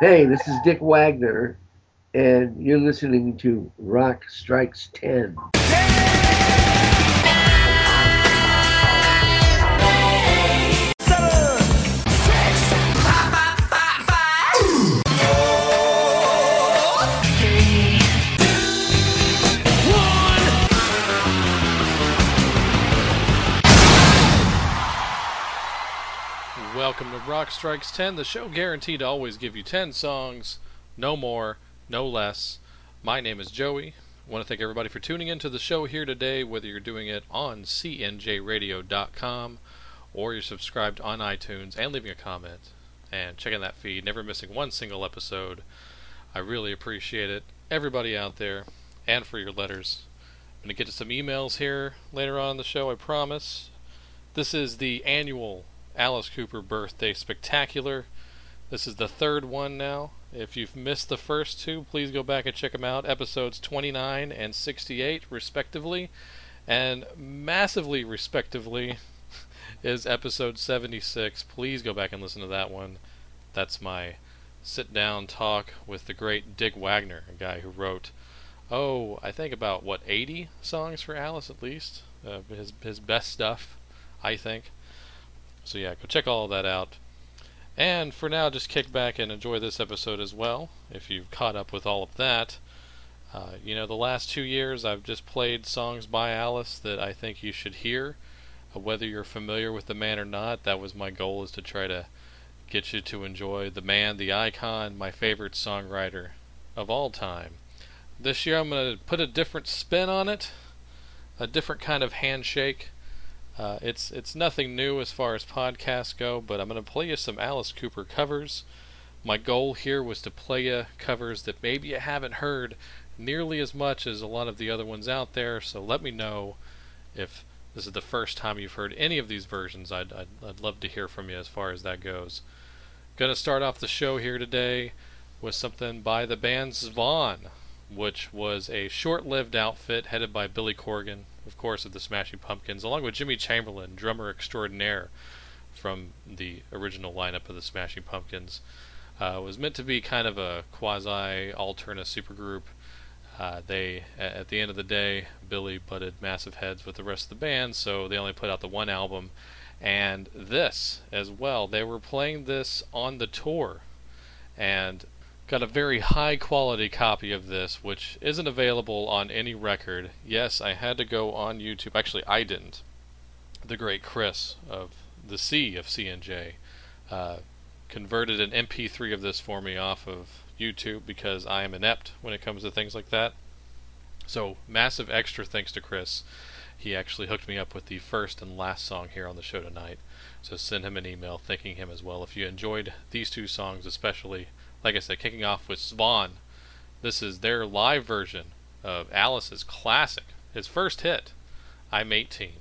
Hey, this is Dick Wagner, and you're listening to Rock Strikes 10. Welcome to Rock Strikes 10, the show guaranteed to always give you 10 songs, no more, no less. My name is Joey. I want to thank everybody for tuning into the show here today, whether you're doing it on cnjradio.com or you're subscribed on iTunes and leaving a comment and checking that feed, never missing one single episode. I really appreciate it. Everybody out there, and for your letters. I'm going to get to some emails here later on in the show, I promise. This is the annual Alice Cooper Birthday Spectacular. This is the third one now. If you've missed the first two, please go back and check them out. Episodes 29 and 68, respectively. And massively, respectively, is episode 76. Please go back and listen to that one. That's my sit down talk with the great Dick Wagner, a guy who wrote, oh, I think about, what, 80 songs for Alice at least? Uh, his, his best stuff, I think. So yeah, go check all that out. And for now, just kick back and enjoy this episode as well, if you've caught up with all of that. Uh, you know, the last two years I've just played songs by Alice that I think you should hear. Uh, whether you're familiar with the man or not, that was my goal is to try to get you to enjoy the man, the icon, my favorite songwriter of all time. This year I'm going to put a different spin on it, a different kind of handshake. Uh, it's it's nothing new as far as podcasts go, but I'm going to play you some Alice Cooper covers. My goal here was to play you covers that maybe you haven't heard nearly as much as a lot of the other ones out there. So let me know if this is the first time you've heard any of these versions. I'd I'd, I'd love to hear from you as far as that goes. Gonna start off the show here today with something by the band Zwan, which was a short-lived outfit headed by Billy Corgan of course, of the Smashing Pumpkins, along with Jimmy Chamberlin, drummer extraordinaire from the original lineup of the Smashing Pumpkins. Uh, was meant to be kind of a quasi alternate supergroup. Uh, they, at the end of the day, Billy butted massive heads with the rest of the band, so they only put out the one album. And this as well. They were playing this on the tour. And Got a very high quality copy of this, which isn't available on any record. Yes, I had to go on YouTube. Actually, I didn't. The great Chris of the C of CNJ uh, converted an MP3 of this for me off of YouTube because I am inept when it comes to things like that. So, massive extra thanks to Chris. He actually hooked me up with the first and last song here on the show tonight. So, send him an email thanking him as well. If you enjoyed these two songs, especially, like I said, kicking off with Zwan. This is their live version of Alice's classic, his first hit, I'm 18.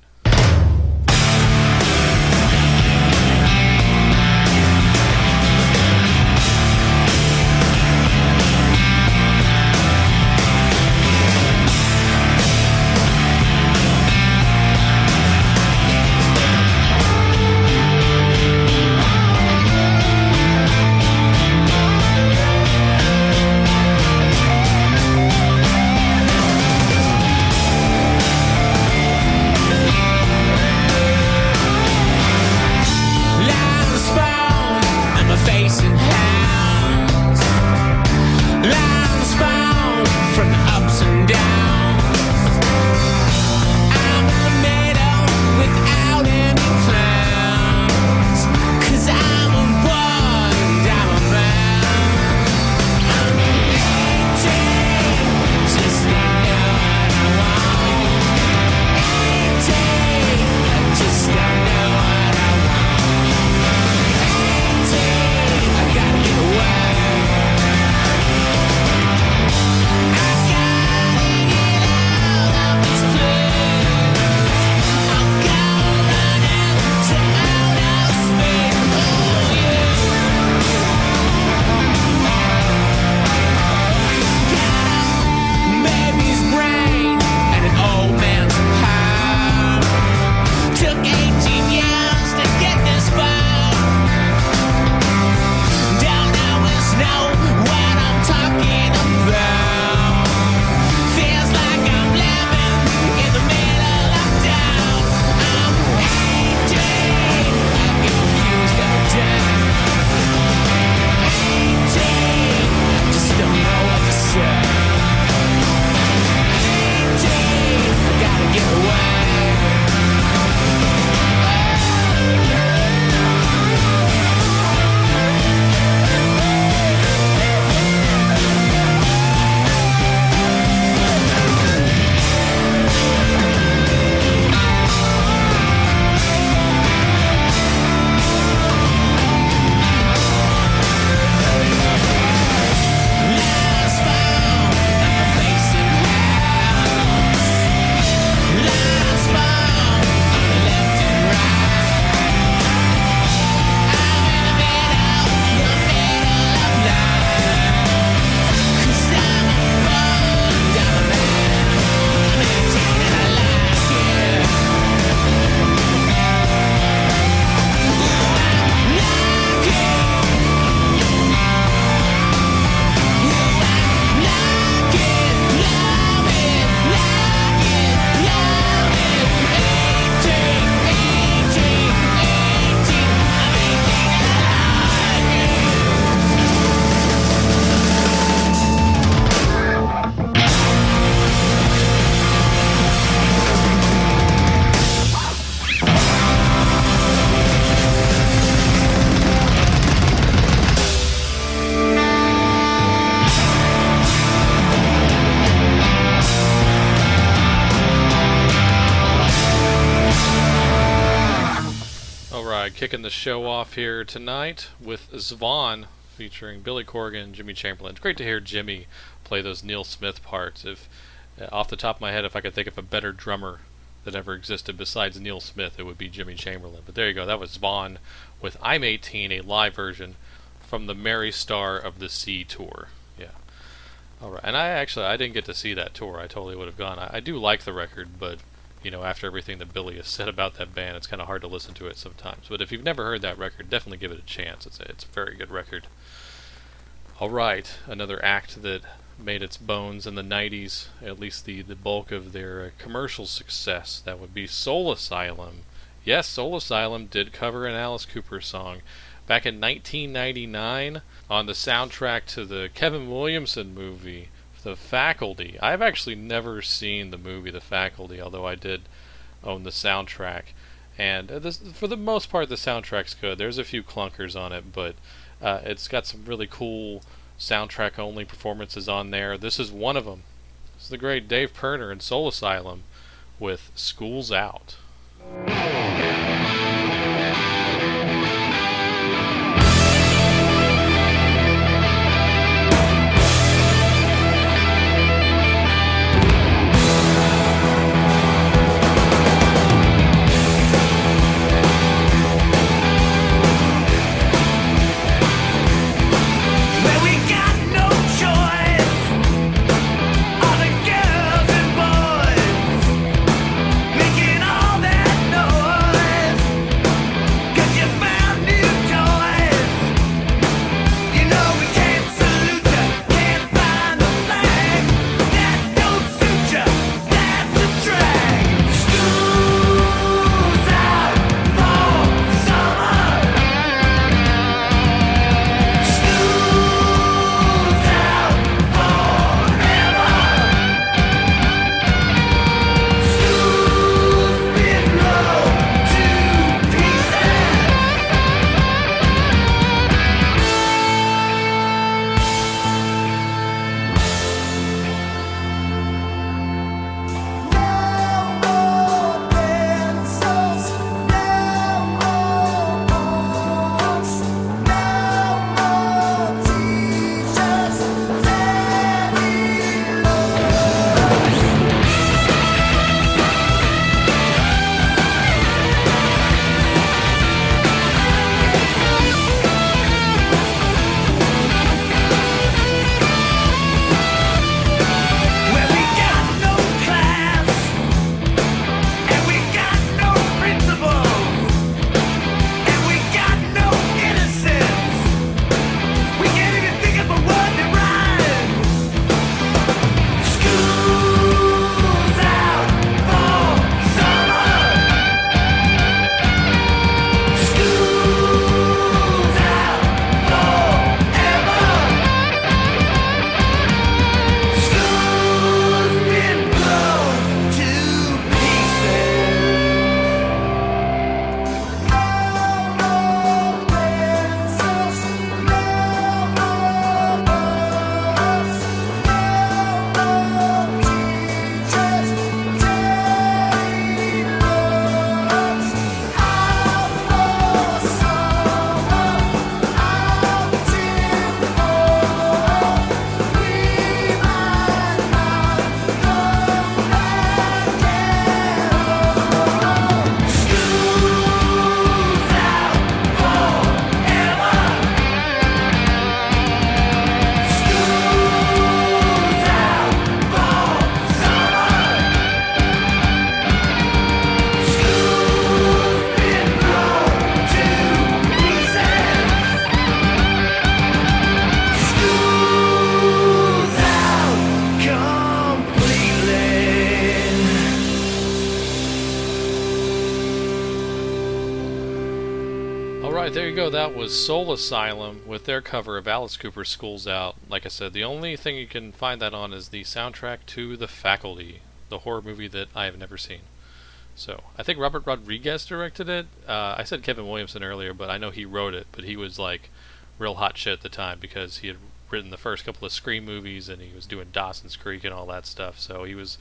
Off here tonight with Zwan featuring Billy Corgan, Jimmy Chamberlin. It's great to hear Jimmy play those Neal Smith parts. If uh, off the top of my head, if I could think of a better drummer that ever existed besides Neal Smith, it would be Jimmy Chamberlin. But there you go. That was Zwan with I'm 18, a live version from the Mary Star of the Sea tour. Yeah. All right. And I actually I didn't get to see that tour. I totally would have gone. I, I do like the record, but you know, after everything that Billy has said about that band, it's kind of hard to listen to it sometimes. But if you've never heard that record, definitely give it a chance. It's a, it's a very good record. All right, another act that made its bones in the 90s, at least the, the bulk of their uh, commercial success. That would be Soul Asylum. Yes, Soul Asylum did cover an Alice Cooper song back in 1999 on the soundtrack to the Kevin Williamson movie the Faculty. I've actually never seen the movie The Faculty, although I did own the soundtrack. And uh, this, for the most part, the soundtrack's good. There's a few clunkers on it, but uh, it's got some really cool soundtrack only performances on there. This is one of them. It's the great Dave Pirner in Soul Asylum with School's Out. Was Soul Asylum with their cover of Alice Cooper's School's Out. Like I said, the only thing you can find that on is the soundtrack to The Faculty, the horror movie that I have never seen. So I think Robert Rodriguez directed it. Uh, I said Kevin Williamson earlier, but I know he wrote it. But he was like real hot shit at the time because he had written the first couple of Scream movies and he was doing Dawson's Creek and all that stuff. So he was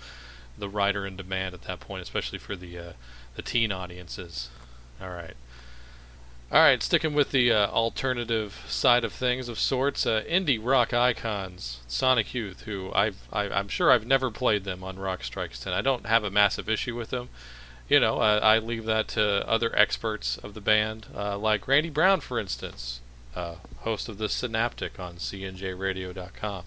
the writer in demand at that point, especially for the uh, the teen audiences. All right. All right, sticking with the uh, alternative side of things of sorts, uh, indie rock icons, Sonic Youth, who I've, I, i am sure I've never played them on Rock Strikes 10. I don't have a massive issue with them. You know, I, I leave that to other experts of the band, uh, like Randy Brown, for instance, uh, host of the Synaptic on CNJRadio.com.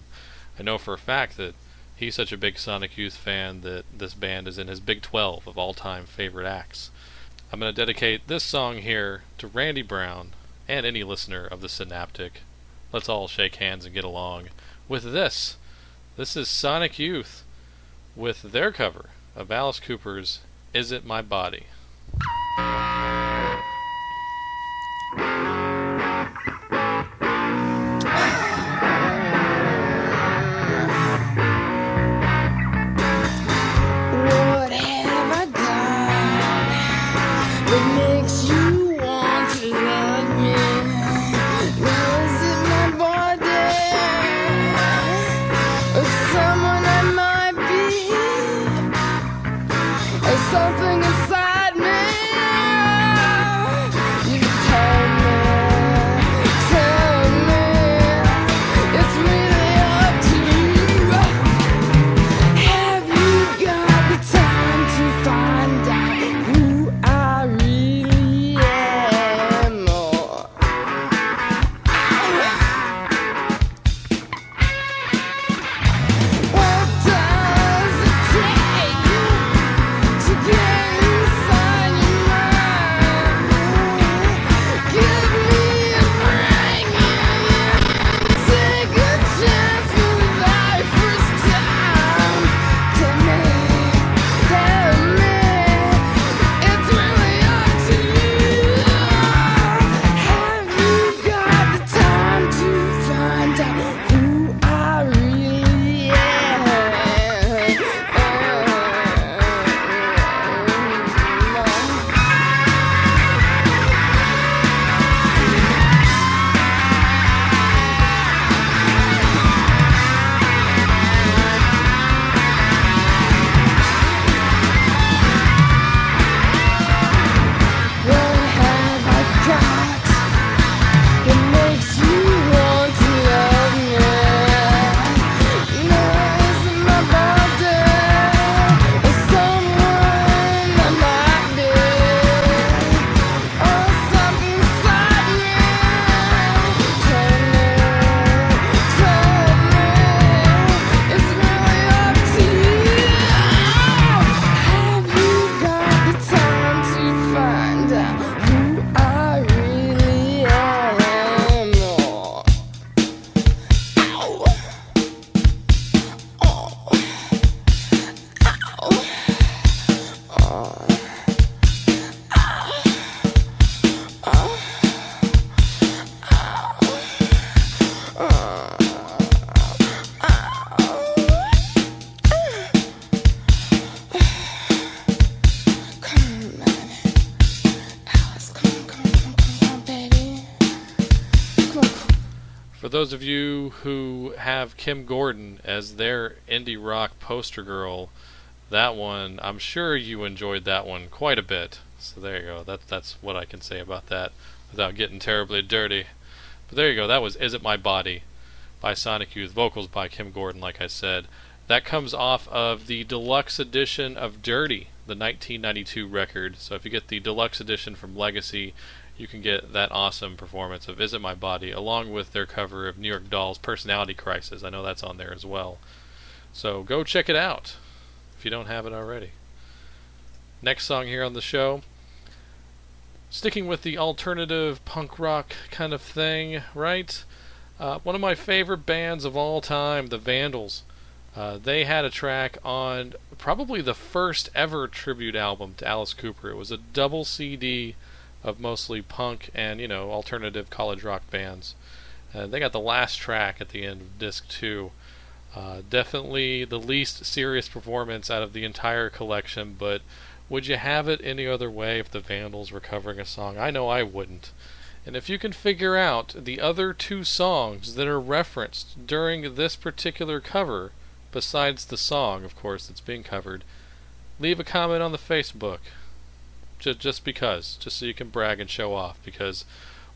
I know for a fact that he's such a big Sonic Youth fan that this band is in his Big 12 of all-time favorite acts. I'm going to dedicate this song here to Randy Brown and any listener of the Synaptic. Let's all shake hands and get along with this. This is Sonic Youth with their cover of Alice Cooper's Is It My Body? Those of you who have Kim Gordon as their indie rock poster girl, that one, I'm sure you enjoyed that one quite a bit. So there you go. That, that's what I can say about that without getting terribly dirty. But there you go. That was Is It My Body by Sonic Youth. Vocals by Kim Gordon, like I said. That comes off of the deluxe edition of Dirty, the 1992 record. So if you get the deluxe edition from Legacy, you can get that awesome performance of Is It My Body along with their cover of New York Dolls Personality Crisis. I know that's on there as well. So go check it out if you don't have it already. Next song here on the show. Sticking with the alternative punk rock kind of thing, right? Uh, one of my favorite bands of all time, the Vandals. Uh, they had a track on probably the first ever tribute album to Alice Cooper. It was a double CD of mostly punk and you know alternative college rock bands. Uh, they got the last track at the end of disc two. Uh, definitely the least serious performance out of the entire collection, but would you have it any other way if the Vandals were covering a song? I know I wouldn't. And if you can figure out the other two songs that are referenced during this particular cover, besides the song, of course, that's being covered, leave a comment on the Facebook Just just because, just so you can brag and show off, because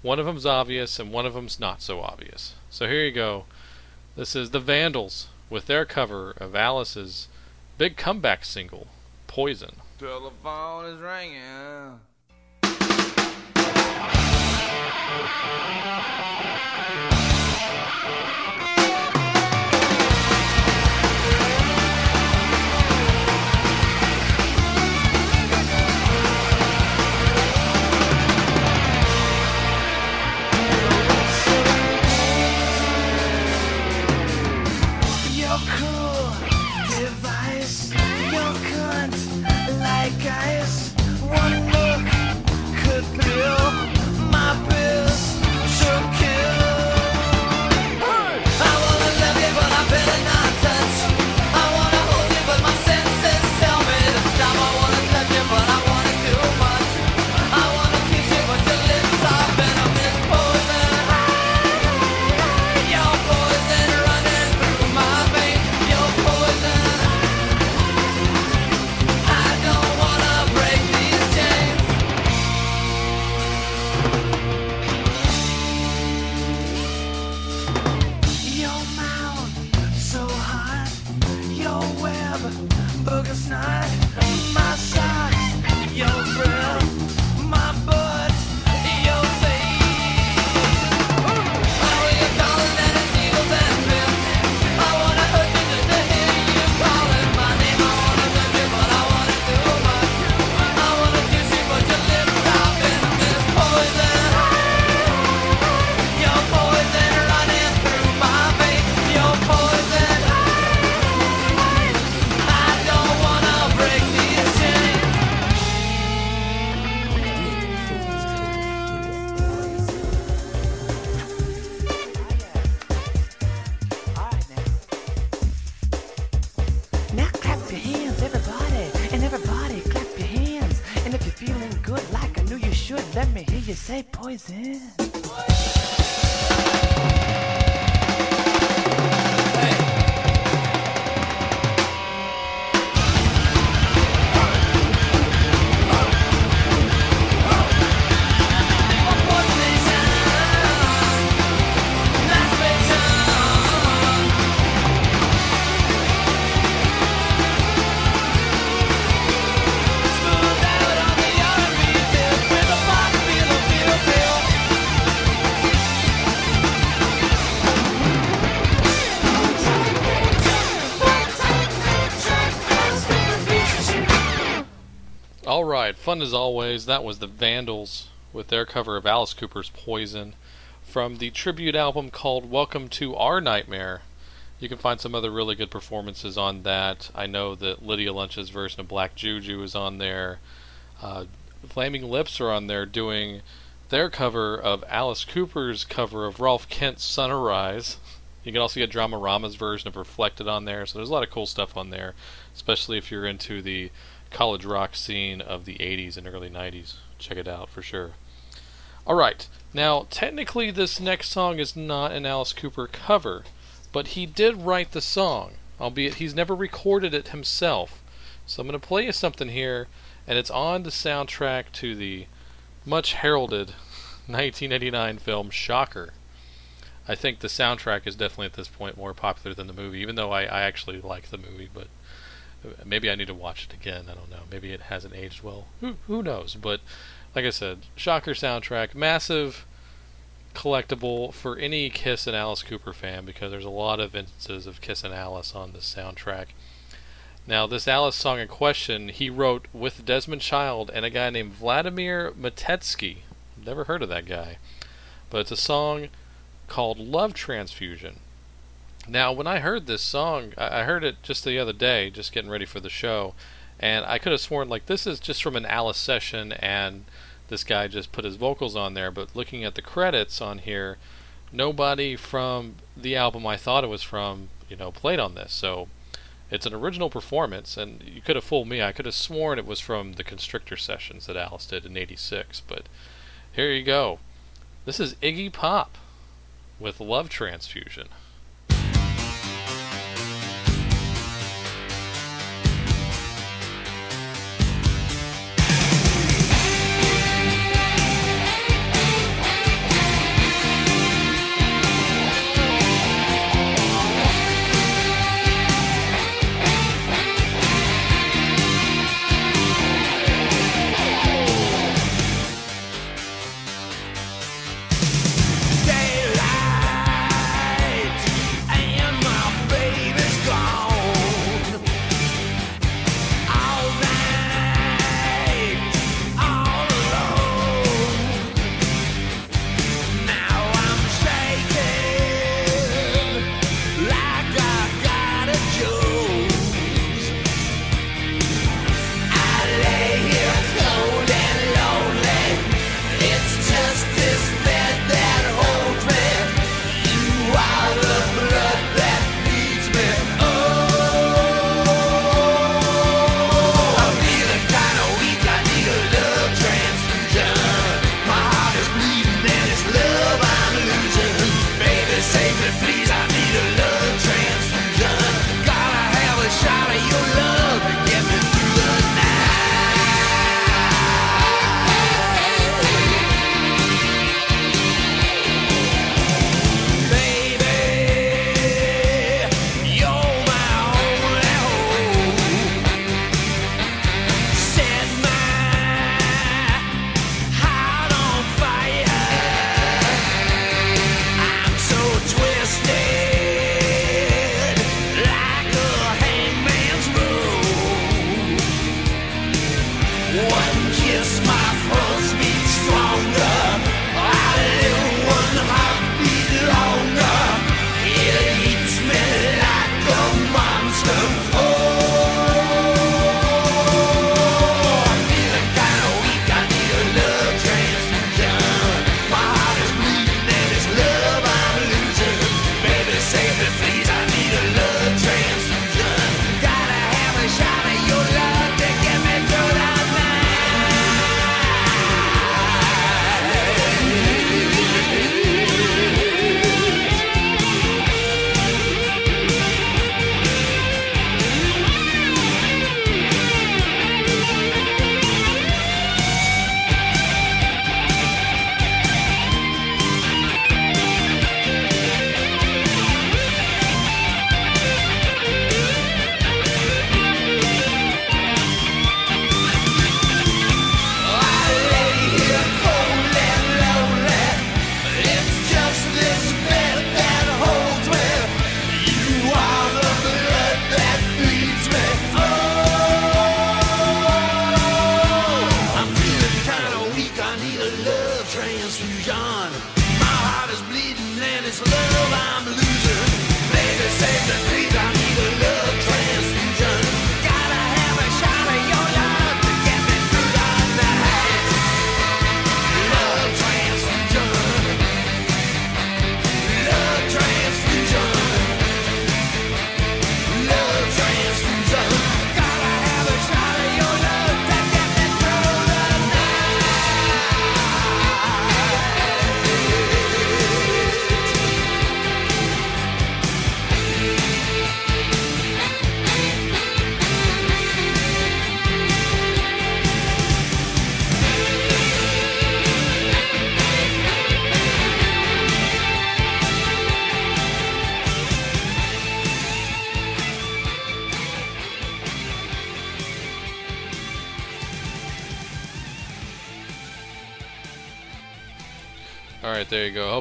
one of them's obvious and one of them's not so obvious. So here you go. This is the Vandals with their cover of Alice's big comeback single, Poison. Telephone is ringing. Booger snot. Fun as always. That was the Vandals with their cover of Alice Cooper's Poison from the tribute album called Welcome to Our Nightmare. You can find some other really good performances on that. I know that Lydia Lunch's version of Black Juju is on there. Uh, Flaming Lips are on there doing their cover of Alice Cooper's cover of Rolf Kent's Sun Arise. You can also get Dramarama's version of Reflected on there. So there's a lot of cool stuff on there, especially if you're into the college rock scene of the 80s and early 90s. Check it out for sure. Alright, now technically this next song is not an Alice Cooper cover, but he did write the song, albeit he's never recorded it himself. So I'm going to play you something here, and it's on the soundtrack to the much heralded 1989 film Shocker. I think the soundtrack is definitely at this point more popular than the movie, even though I, I actually like the movie, but maybe I need to watch it again. I don't know. Maybe it hasn't aged well. Who who knows? But like I said, Shocker soundtrack, massive collectible for any Kiss and Alice Cooper fan because there's a lot of instances of Kiss and Alice on this soundtrack. Now, this Alice song in question, he wrote with Desmond Child and a guy named Vladimir Matetsky. Never heard of that guy. But it's a song called Love Transfusion. Now, when I heard this song, I heard it just the other day, just getting ready for the show, and I could have sworn like this is just from an Alice session, and this guy just put his vocals on there. But looking at the credits on here, nobody from the album I thought it was from, you know, played on this. So it's an original performance, and you could have fooled me. I could have sworn it was from the Constrictor sessions that Alice did in '86. But here you go. This is Iggy Pop with Love Transfusion.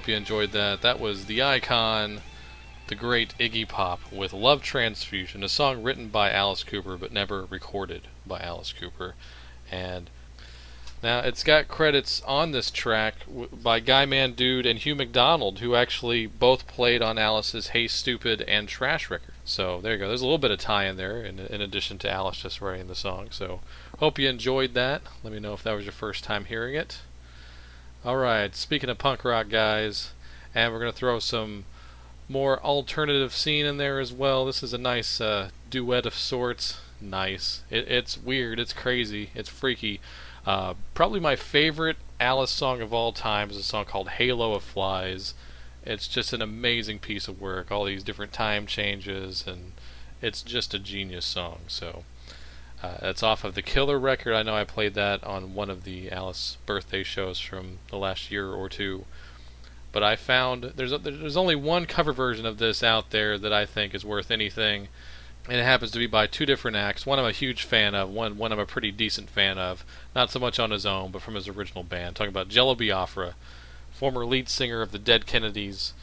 Hope you enjoyed that. That was the icon, the great Iggy Pop with Love Transfusion, a song written by Alice Cooper but never recorded by Alice Cooper. And now it's got credits on this track by Guy Mann-Dude and Hugh McDonald, who actually both played on Alice's Hey Stupid and Trash record. So there you go. There's a little bit of tie in there, in, in addition to Alice just writing the song. So hope you enjoyed that. Let me know if that was your first time hearing it. All right, speaking of punk rock guys, and we're going to throw some more alternative scene in there as well. This is a nice uh, duet of sorts. Nice. It, it's weird. It's crazy. It's freaky. Uh, probably my favorite Alice song of all time is a song called Halo of Flies. It's just an amazing piece of work. All these different time changes, and it's just a genius song. So. Uh, it's off of the Killer record. I know I played that on one of the Alice birthday shows from the last year or two. But I found there's a, there's only one cover version of this out there that I think is worth anything, and it happens to be by two different acts. One I'm a huge fan of. One one I'm a pretty decent fan of. Not so much on his own, but from his original band. Talking about Jello Biafra, former lead singer of the Dead Kennedys,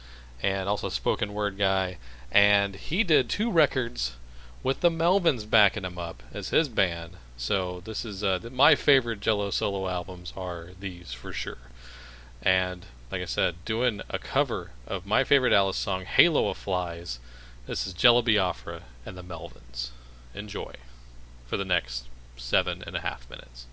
and also spoken word guy. And he did two records with the Melvins backing him up as his band. So this is uh, my favorite Jello solo albums are these for sure. And like I said, doing a cover of my favorite Alice song, "Halo of Flies." This is Jello Biafra and the Melvins. Enjoy for the next seven and a half minutes.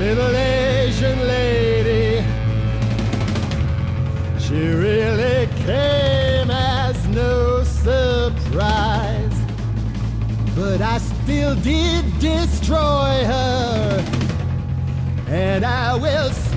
middle Asian lady. She really came as no surprise, but I still did destroy her, and I will.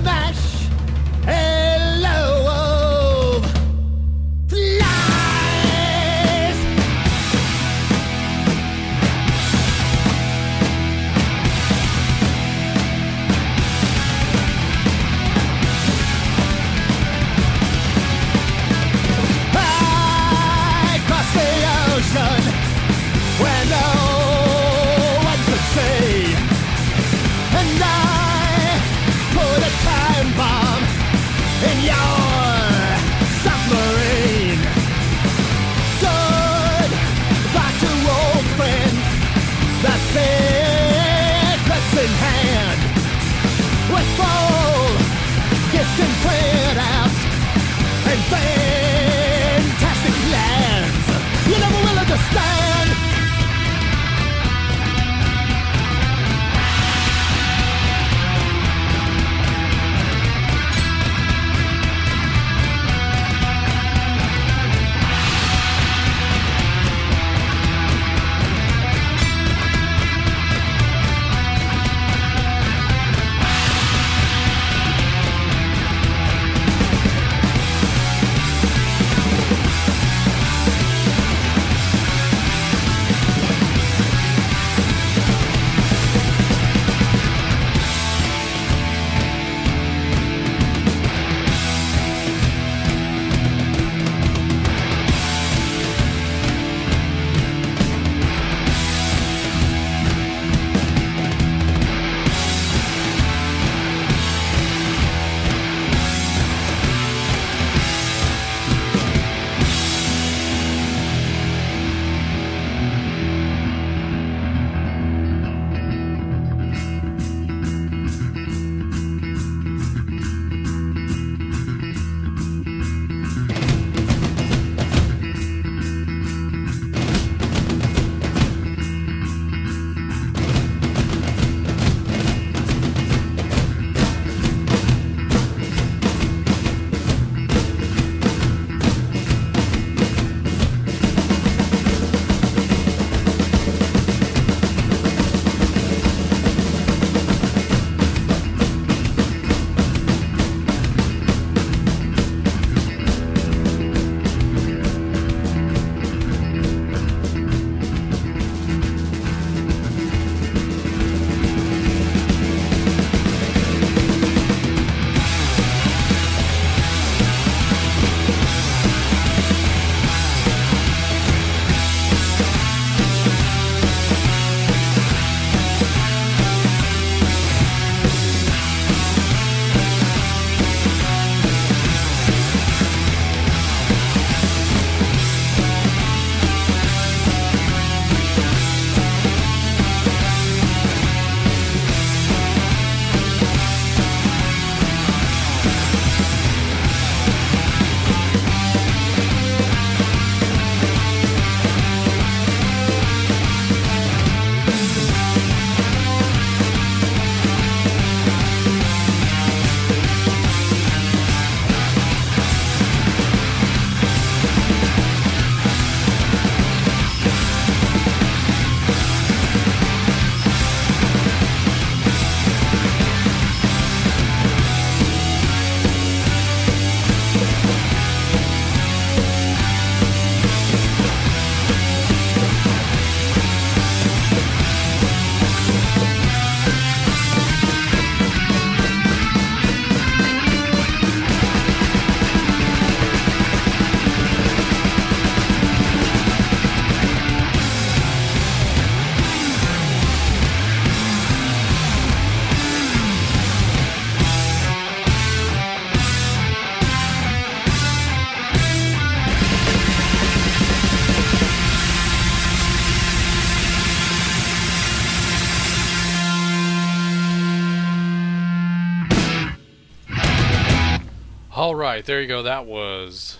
All right, there you go. That was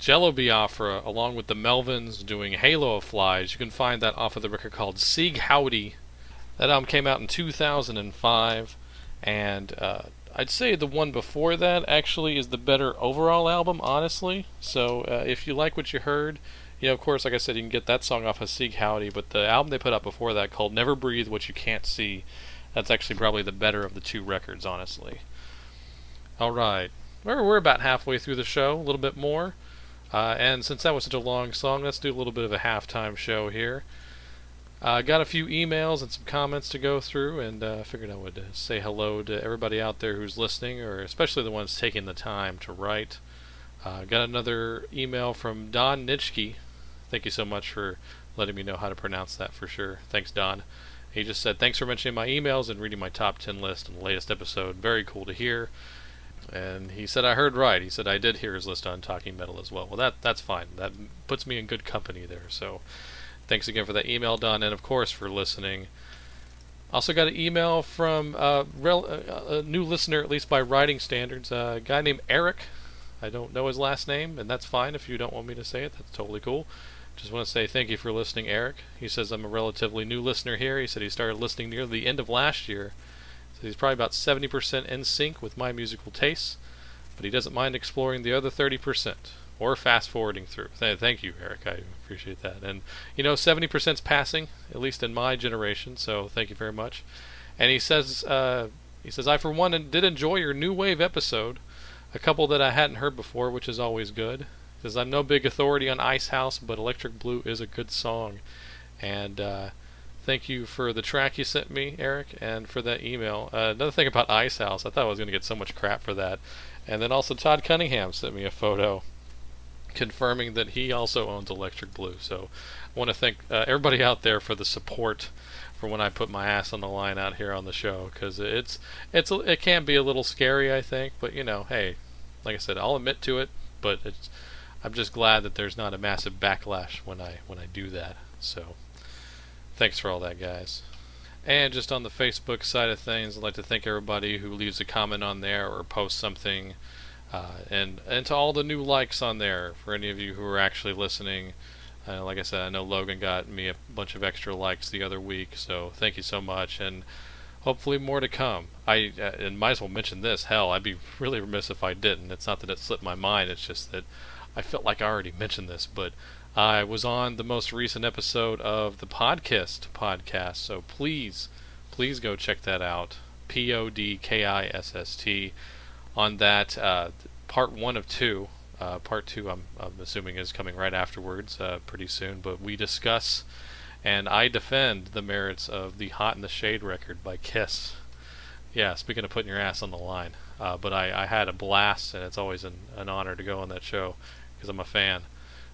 Jello Biafra along with the Melvins doing Halo of Flies. You can find that off of the record called Sieg Howdy. That album came out in 2005, and uh, I'd say the one before that actually is the better overall album, honestly. So uh, if you like what you heard, you know, of course, like I said, you can get that song off of Sieg Howdy, but the album they put out before that called Never Breathe What You Can't See, that's actually probably the better of the two records, honestly. All right. We're, we're about halfway through the show, a little bit more. Uh, and since that was such a long song, let's do a little bit of a halftime show here. Uh, got a few emails and some comments to go through, and uh, figured I would uh, say hello to everybody out there who's listening, or especially the ones taking the time to write. Uh, got another email from Don Nitschke. Thank you so much for letting me know how to pronounce that for sure. Thanks, Don. He just said, Thanks for mentioning my emails and reading my top 10 list in the latest episode. Very cool to hear. And he said I heard right. He said I did hear his list on Talking Metal as well. Well, that that's fine. That puts me in good company there. So, thanks again for that email, Don, and of course for listening. Also got an email from uh, rel- uh, a new listener, at least by writing standards, uh, a guy named Eric. I don't know his last name, and that's fine if you don't want me to say it. That's totally cool. Just want to say thank you for listening, Eric. He says I'm a relatively new listener here. He said he started listening near the end of last year so he's probably about 70% in sync with my musical tastes, but he doesn't mind exploring the other 30% or fast forwarding through. Th- thank you, Eric. I appreciate that. And you know, 70% is passing, at least in my generation. So thank you very much. And he says, uh, he says, I for one did enjoy your new wave episode, a couple that I hadn't heard before, which is always good. He says I'm no big authority on Icehouse, but Electric Blue is a good song, and uh, Thank you for the track you sent me, Eric, and for that email. Uh, another thing about Icehouse, I thought I was going to get so much crap for that. And then also Todd Cunningham sent me a photo confirming that he also owns Electric Blue. So I want to thank uh, everybody out there for the support for when I put my ass on the line out here on the show because it's it's it can be a little scary, I think. But you know, hey, like I said, I'll admit to it. But I'm just glad that there's not a massive backlash when I when I do that. So. Thanks for all that, guys. And just on the Facebook side of things, I'd like to thank everybody who leaves a comment on there or posts something. Uh, and, and to all the new likes on there, for any of you who are actually listening. Uh, like I said, I know Logan got me a bunch of extra likes the other week, so thank you so much. And hopefully more to come. I uh, and might as well mention this. Hell, I'd be really remiss if I didn't. It's not that it slipped my mind. It's just that I felt like I already mentioned this, but I was on the most recent episode of the Podkisst podcast, so please, please go check that out. P O D K I S S T. On that, uh, part one of two. Uh, part two, I'm, I'm, assuming, is coming right afterwards, uh, pretty soon. But we discuss and I defend the merits of the Hot in the Shade record by Kiss. Yeah, speaking of putting your ass on the line. Uh, but I, I, had a blast, and it's always an, an honor to go on that show because I'm a fan.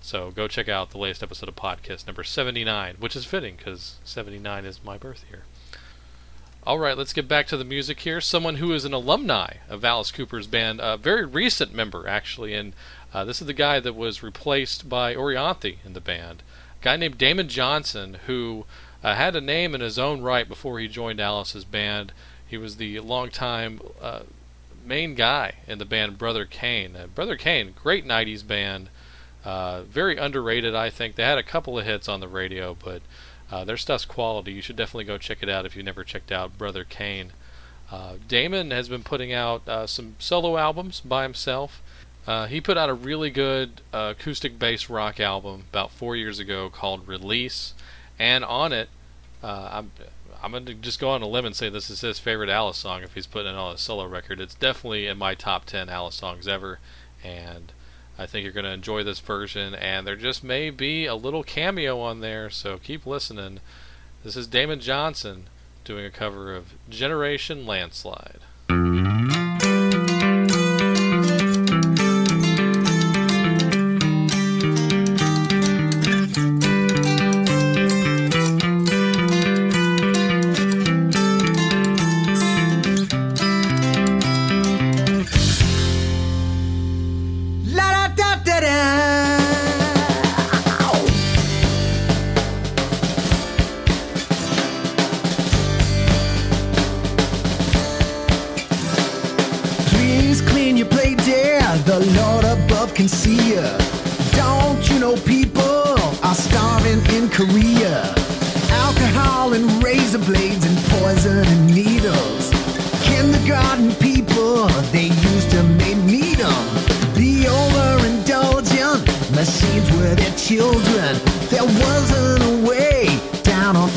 So go check out the latest episode of Podkisst number 79, which is fitting because 79 is my birth year. All right, let's get back to the music here. Someone who is an alumni of Alice Cooper's band, a very recent member actually, and uh, this is the guy that was replaced by Orianthi in the band. A guy named Damon Johnson, who uh, had a name in his own right before he joined Alice's band. He was the longtime uh, main guy in the band Brother Cane. Uh, Brother Cane, great 90s band. Uh, very underrated, I think. They had a couple of hits on the radio, but uh, their stuff's quality. You should definitely go check it out if you never checked out Brother Cane. Uh, Damon has been putting out uh, some solo albums by himself. Uh, he put out a really good acoustic bass rock album about four years ago called Release, and on it, I'm I'm gonna just go on a limb and say this is his favorite Alice song if he's putting it on a solo record. It's definitely in my top ten Alice songs ever, and I think you're going to enjoy this version, and there just may be a little cameo on there, so keep listening. This is Damon Johnson doing a cover of Generation Landslide.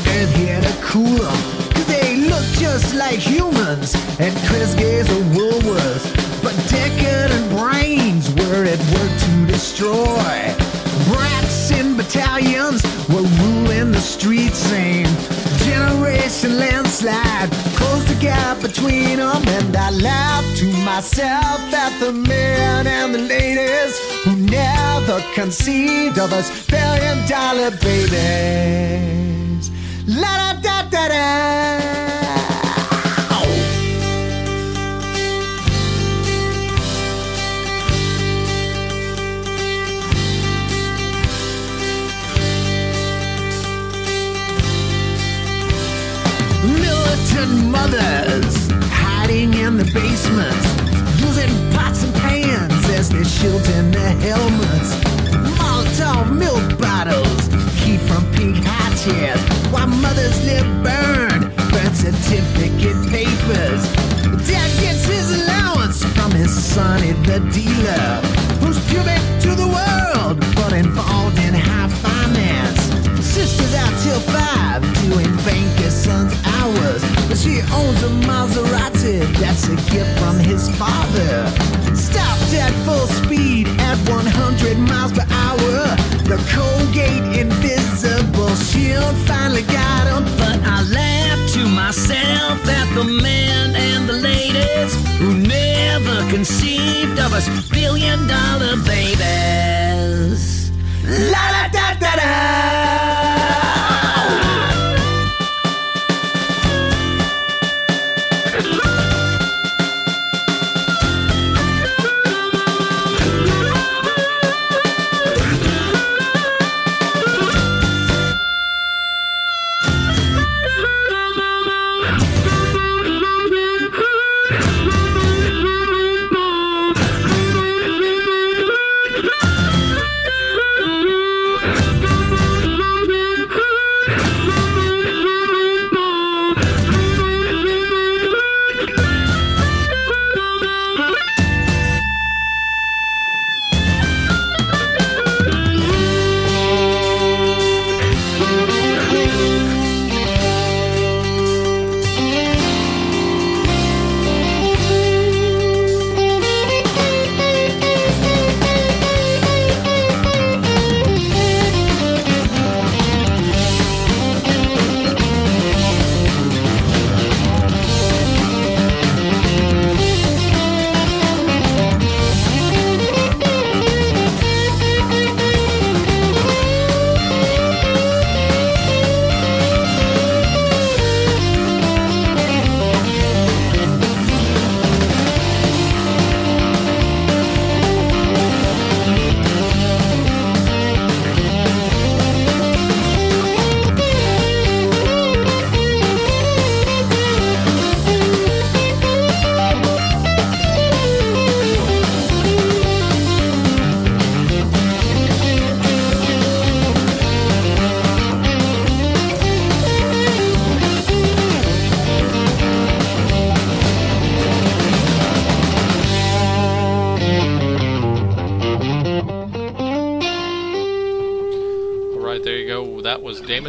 Down on earth here to cool 'em. Cause they look just like humans, and Kresge's are Woolworths. But decadent brains were at work to destroy. Brats in battalions were ruling the streets, scene. Generation landslide closed the gap between them, and I laughed to myself at the men and the ladies who never conceived of us billion dollar babies. La da da da da. Militant mothers hiding in the basements, using pots and pans as their shields and their helmets. Molotov milk bottles keep from pink high chairs, while mothers live burned, birth certificate papers. Dad gets his allowance from his sonny the dealer, who's pubic to the world, but involved in high finance. Sister's out till five, doing banker son's hours. She owns a Maserati, that's a gift from his father. Stopped at full speed at 100 miles per hour. The Colgate invisible shield finally got him. But I laughed to myself at the men and the ladies who never conceived of us billion dollar babies. La da da da da.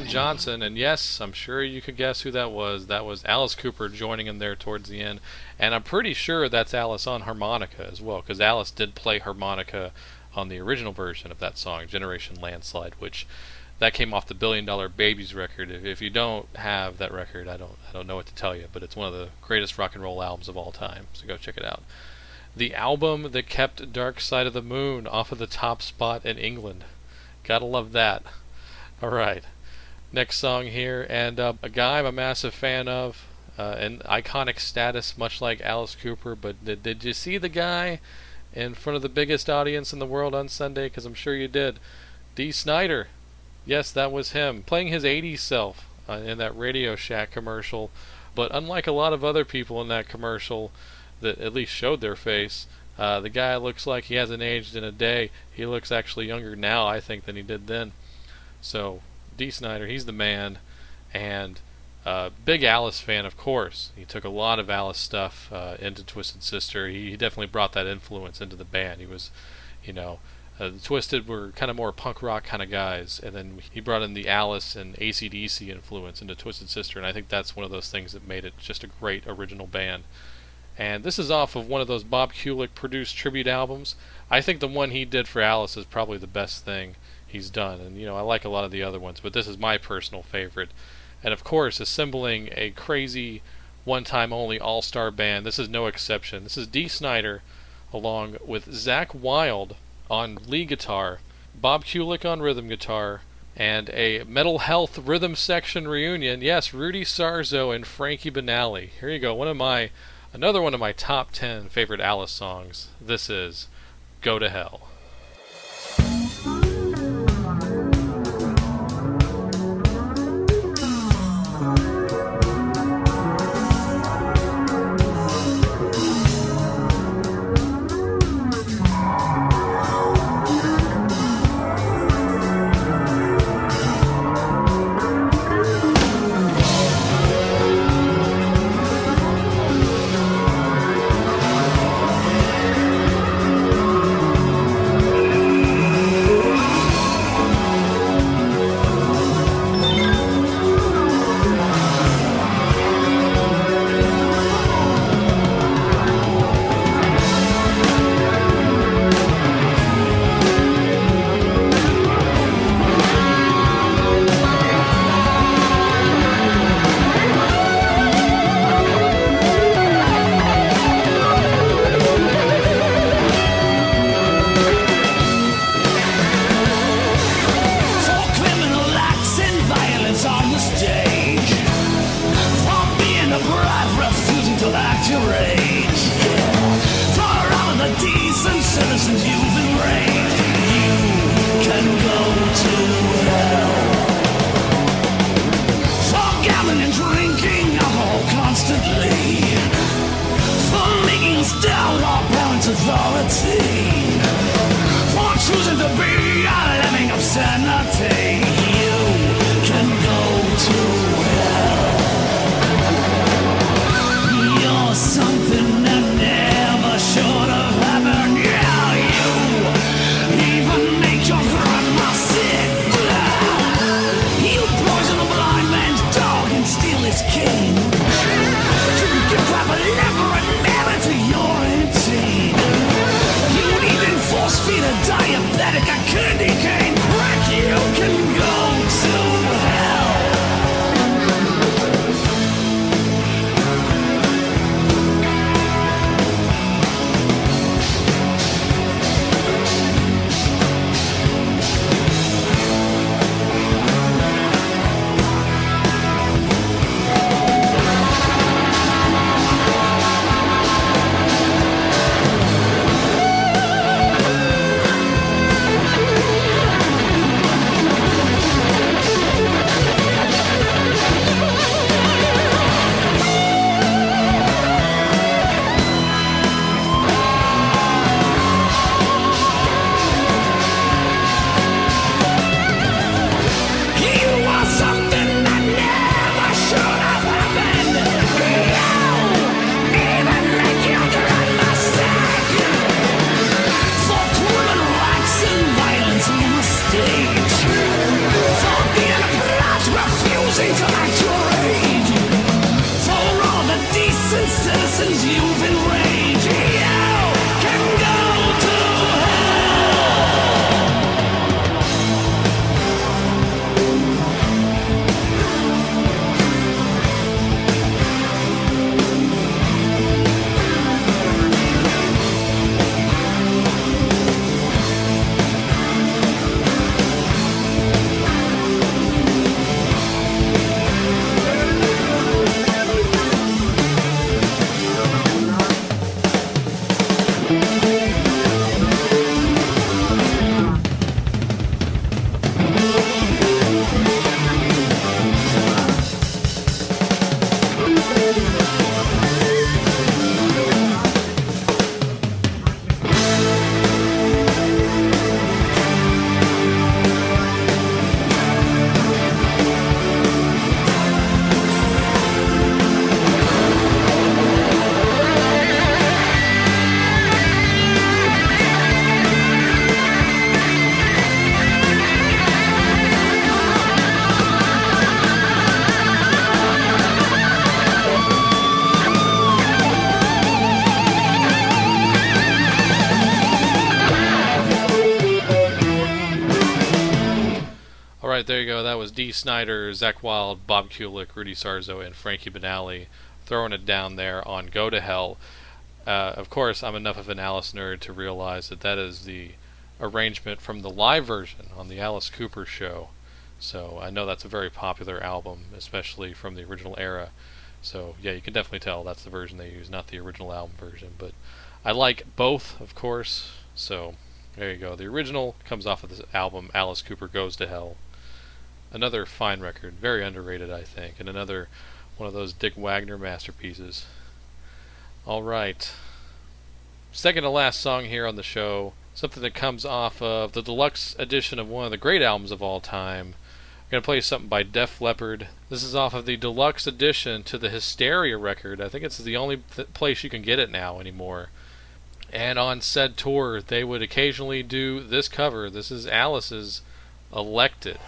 Johnson, and yes, I'm sure you could guess who that was. That was Alice Cooper joining him there towards the end, and I'm pretty sure that's Alice on harmonica as well, because Alice did play harmonica on the original version of that song, Generation Landslide, which that came off the Billion Dollar Babies record. If, if you don't have that record, I don't I don't know what to tell you, but it's one of the greatest rock and roll albums of all time. So go check it out. The album that kept Dark Side of the Moon off of the top spot in England. Gotta love that. All right. Next song here, and uh, a guy I'm a massive fan of, uh, an iconic status, much like Alice Cooper. But did, did you see the guy in front of the biggest audience in the world on Sunday? Because I'm sure you did. Dee Snider. Yes, that was him playing his 80s self uh, in that Radio Shack commercial. But unlike a lot of other people in that commercial that at least showed their face, Uh, the guy looks like he hasn't aged in a day. He looks actually younger now, I think, than he did then. So, Dee Snider, he's the man. And uh, big Alice fan, of course. He took a lot of Alice stuff uh, into Twisted Sister. He, he definitely brought that influence into the band. He was, you know, uh, the Twisted were kind of more punk rock kind of guys, and then he brought in the Alice and ACDC influence into Twisted Sister, and I think that's one of those things that made it just a great original band. And this is off of one of those Bob Kulick produced tribute albums. I think the one he did for Alice is probably the best thing he's done, and you know I like a lot of the other ones, but this is my personal favorite. And of course, assembling a crazy one-time only all-star band. This is no exception. This is Dee Snider, along with Zakk Wylde on lead guitar, Bob Kulick on rhythm guitar, and a Metal Health rhythm section reunion. Yes, Rudy Sarzo and Frankie Banali. Here you go. One of my another one of my top 10 favorite Alice songs. This is Go to Hell. Go. That was Dee Snider, Zakk Wylde, Bob Kulick, Rudy Sarzo, and Frankie Banali throwing it down there on Go to Hell. Uh, of course, I'm enough of an Alice nerd to realize that that is the arrangement from the live version on the Alice Cooper show. So I know that's a very popular album, especially from the original era. So yeah, you can definitely tell that's the version they use, not the original album version. But I like both, of course. So there you go. The original comes off of this album, Alice Cooper Goes to Hell. Another fine record, very underrated, I think, and another one of those Dick Wagner masterpieces. All right. Second to last song here on the show, something that comes off of the deluxe edition of one of the great albums of all time. I'm to play something by Def Leppard. This is off of the deluxe edition to the Hysteria record. I think it's the only th- place you can get it now anymore. And on said tour, they would occasionally do this cover. This is Alice's Elected.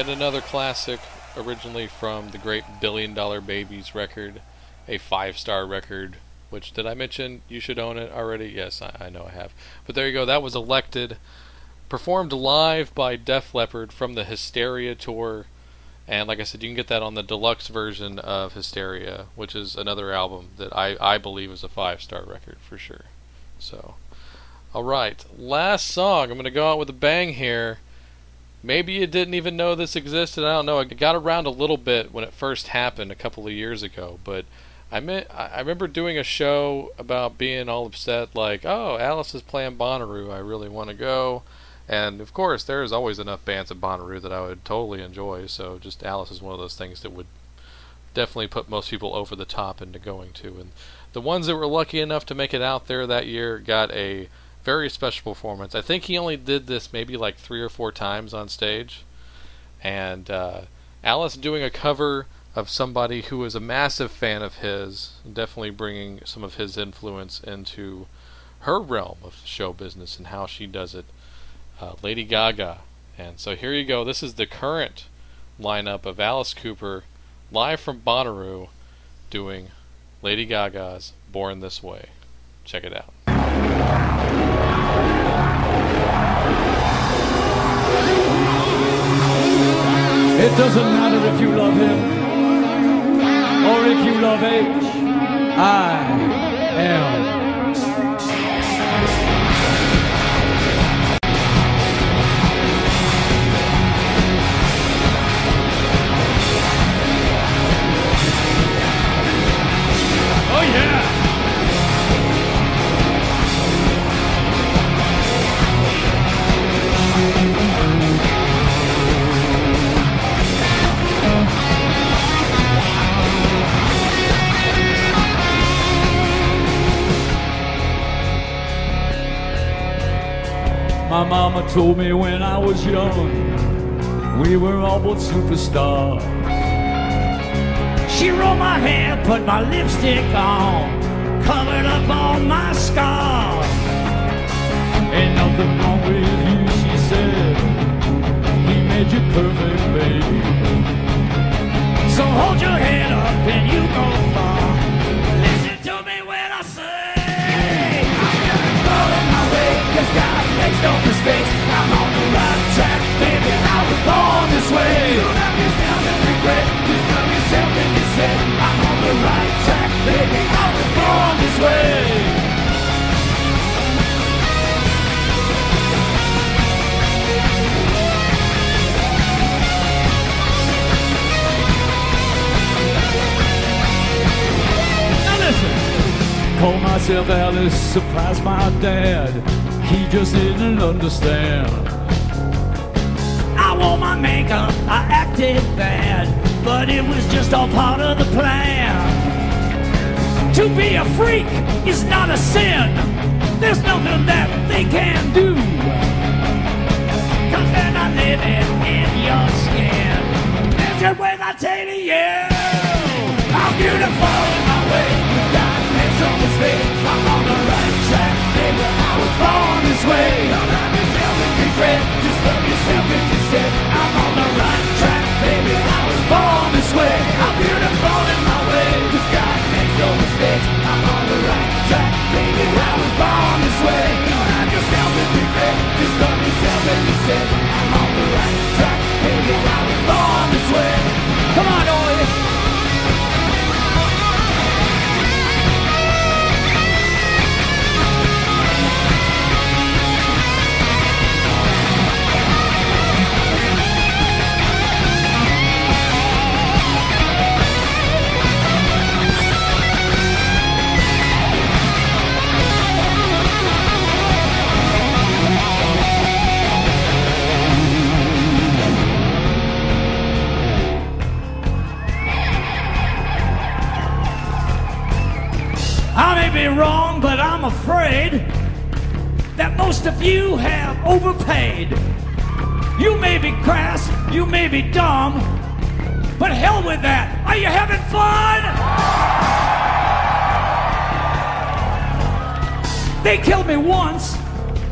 Yet another classic originally from the great Billion Dollar Babies record, a five star record. Which did I mention you should own it already? Yes, I, I know I have. But there you go. That was elected, performed live by Def Leppard from the Hysteria tour. And like I said, you can get that on the deluxe version of Hysteria, which is another album that I, I believe is a five star record for sure. So, all right, last song. I'm going to go out with a bang here. Maybe you didn't even know this existed. I don't know. It got around a little bit when it first happened a couple of years ago, but I meant I remember doing a show about being all upset, like, "Oh, Alice is playing Bonnaroo. I really want to go." And of course, there's always enough bands at Bonnaroo that I would totally enjoy. So just Alice is one of those things that would definitely put most people over the top into going to. And the ones that were lucky enough to make it out there that year got a very special performance. I think he only did this maybe like three or four times on stage. And uh, Alice doing a cover of somebody who was a massive fan of his, definitely bringing some of his influence into her realm of show business and how she does it. Uh, Lady Gaga. And so here you go. This is the current lineup of Alice Cooper live from Bonnaroo doing Lady Gaga's Born This Way. Check it out. It doesn't matter if you love him or if you love H. I am. Oh yeah! My mama told me when I was young, we were all but superstars. She rolled my hair, put my lipstick on, covered up all my scars. Ain't nothing wrong with you, she said. He made you perfect, baby. So hold your head up and you go far. 'Cause God makes no mistakes. I'm on the right track, baby. I was born this way. Don't have yourself and regret. Just love yourself and you said, I'm on the right track, baby. I was born this way. Now listen. Call myself Alice, surprised my dad. He just didn't understand. I wore my makeup, I acted bad, but it was just all part of the plan. To be a freak is not a sin. There's nothing that they can do. Cause they're not living in your skin. Measured with a to you. I'm beautiful in my way. You've got made some mistakes. I'm on the right. I was born this way. Don't have yourself in regret. Just love yourself if you said I'm on the right track, baby. I was born this way. I'm beautiful in my way. You've got made no mistakes. I'm on the right track, baby. I was born this way. Don't have yourself in regret. Just love yourself if you said I'm on the right track, wrong, but I'm afraid that most of you have overpaid. You may be crass, you may be dumb, but hell with that. Are you having fun? They killed me once,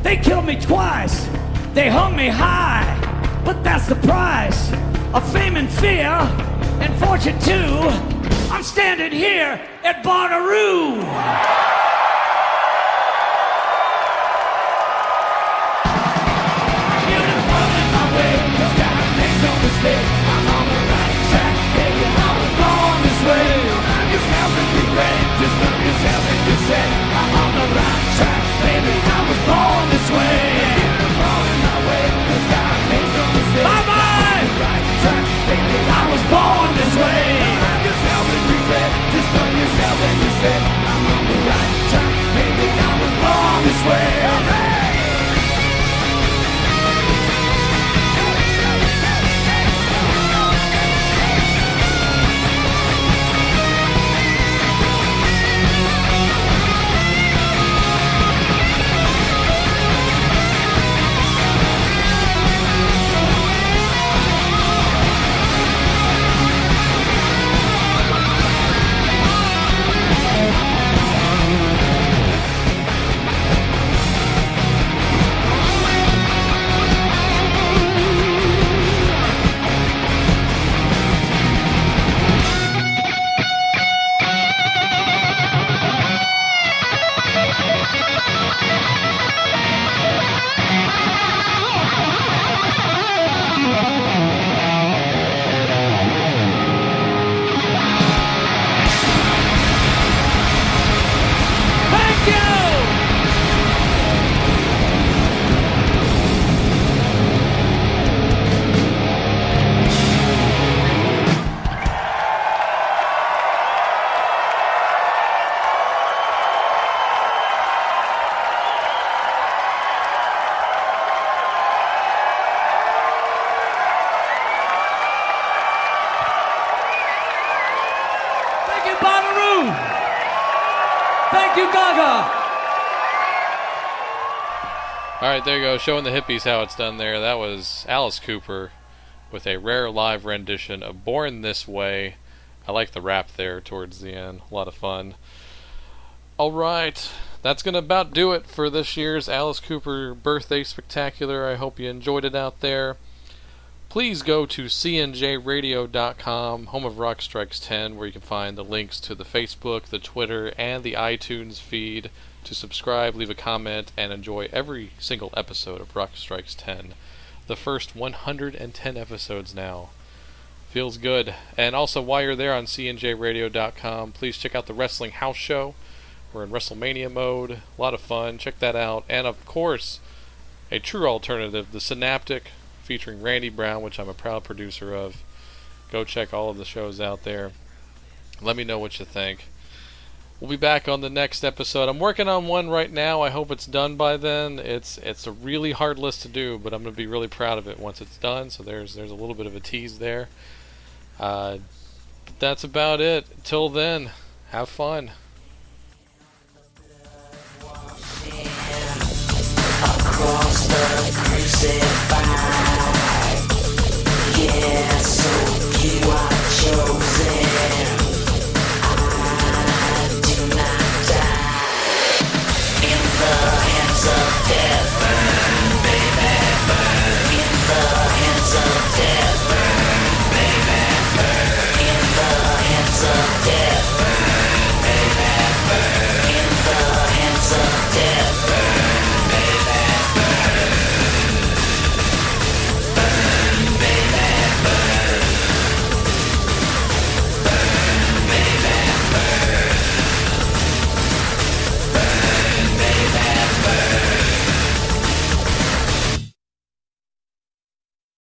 they killed me twice, they hung me high, but that's the price. of fame and fear and fortune too. I'm standing here at Bonnaroo. Makes there you go, showing the hippies how it's done there. That was Alice Cooper with a rare live rendition of Born This Way. I like the rap there towards the end. A lot of fun. All right, that's going to about do it for this year's Alice Cooper Birthday Spectacular. I hope you enjoyed it out there. Please go to cnjradio.com, home of Rock Strikes 10, where you can find the links to the Facebook, the Twitter, and the iTunes feed to subscribe, leave a comment, and enjoy every single episode of Rock Strikes 10. The first 110 episodes now. Feels good. And also, while you're there on cnjradio.com, please check out the Wrestling House Show. We're in WrestleMania mode. A lot of fun. Check that out. And of course, a true alternative, The Synaptic, featuring Randy Brown, which I'm a proud producer of. Go check all of the shows out there. Let me know what you think. We'll be back on the next episode. I'm working on one right now. I hope it's done by then. It's it's a really hard list to do, but I'm going to be really proud of it once it's done. So there's there's a little bit of a tease there. Uh, that's about it. Till then, have fun. Yeah, so.